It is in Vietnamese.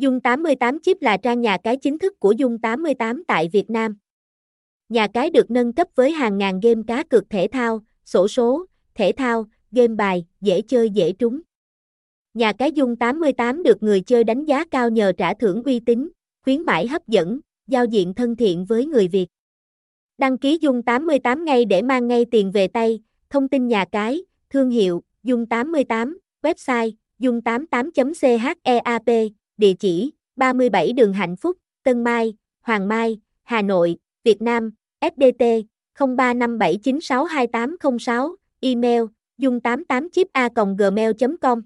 Dung 88 Chip là trang nhà cái chính thức của Dung 88 tại Việt Nam. Nhà cái được nâng cấp với hàng ngàn game cá cược thể thao, sổ số, thể thao, game bài, dễ chơi dễ trúng. Nhà cái Dung 88 được người chơi đánh giá cao nhờ trả thưởng uy tín, khuyến mãi hấp dẫn, giao diện thân thiện với người Việt. Đăng ký Dung 88 ngay để mang ngay tiền về tay, thông tin nhà cái, thương hiệu, Dung 88, website, dung88.cheap, địa chỉ, 37 đường Hạnh Phúc, Tân Mai, Hoàng Mai, Hà Nội, Việt Nam, SDT, 0357962806, email, dung88chip a gmail.com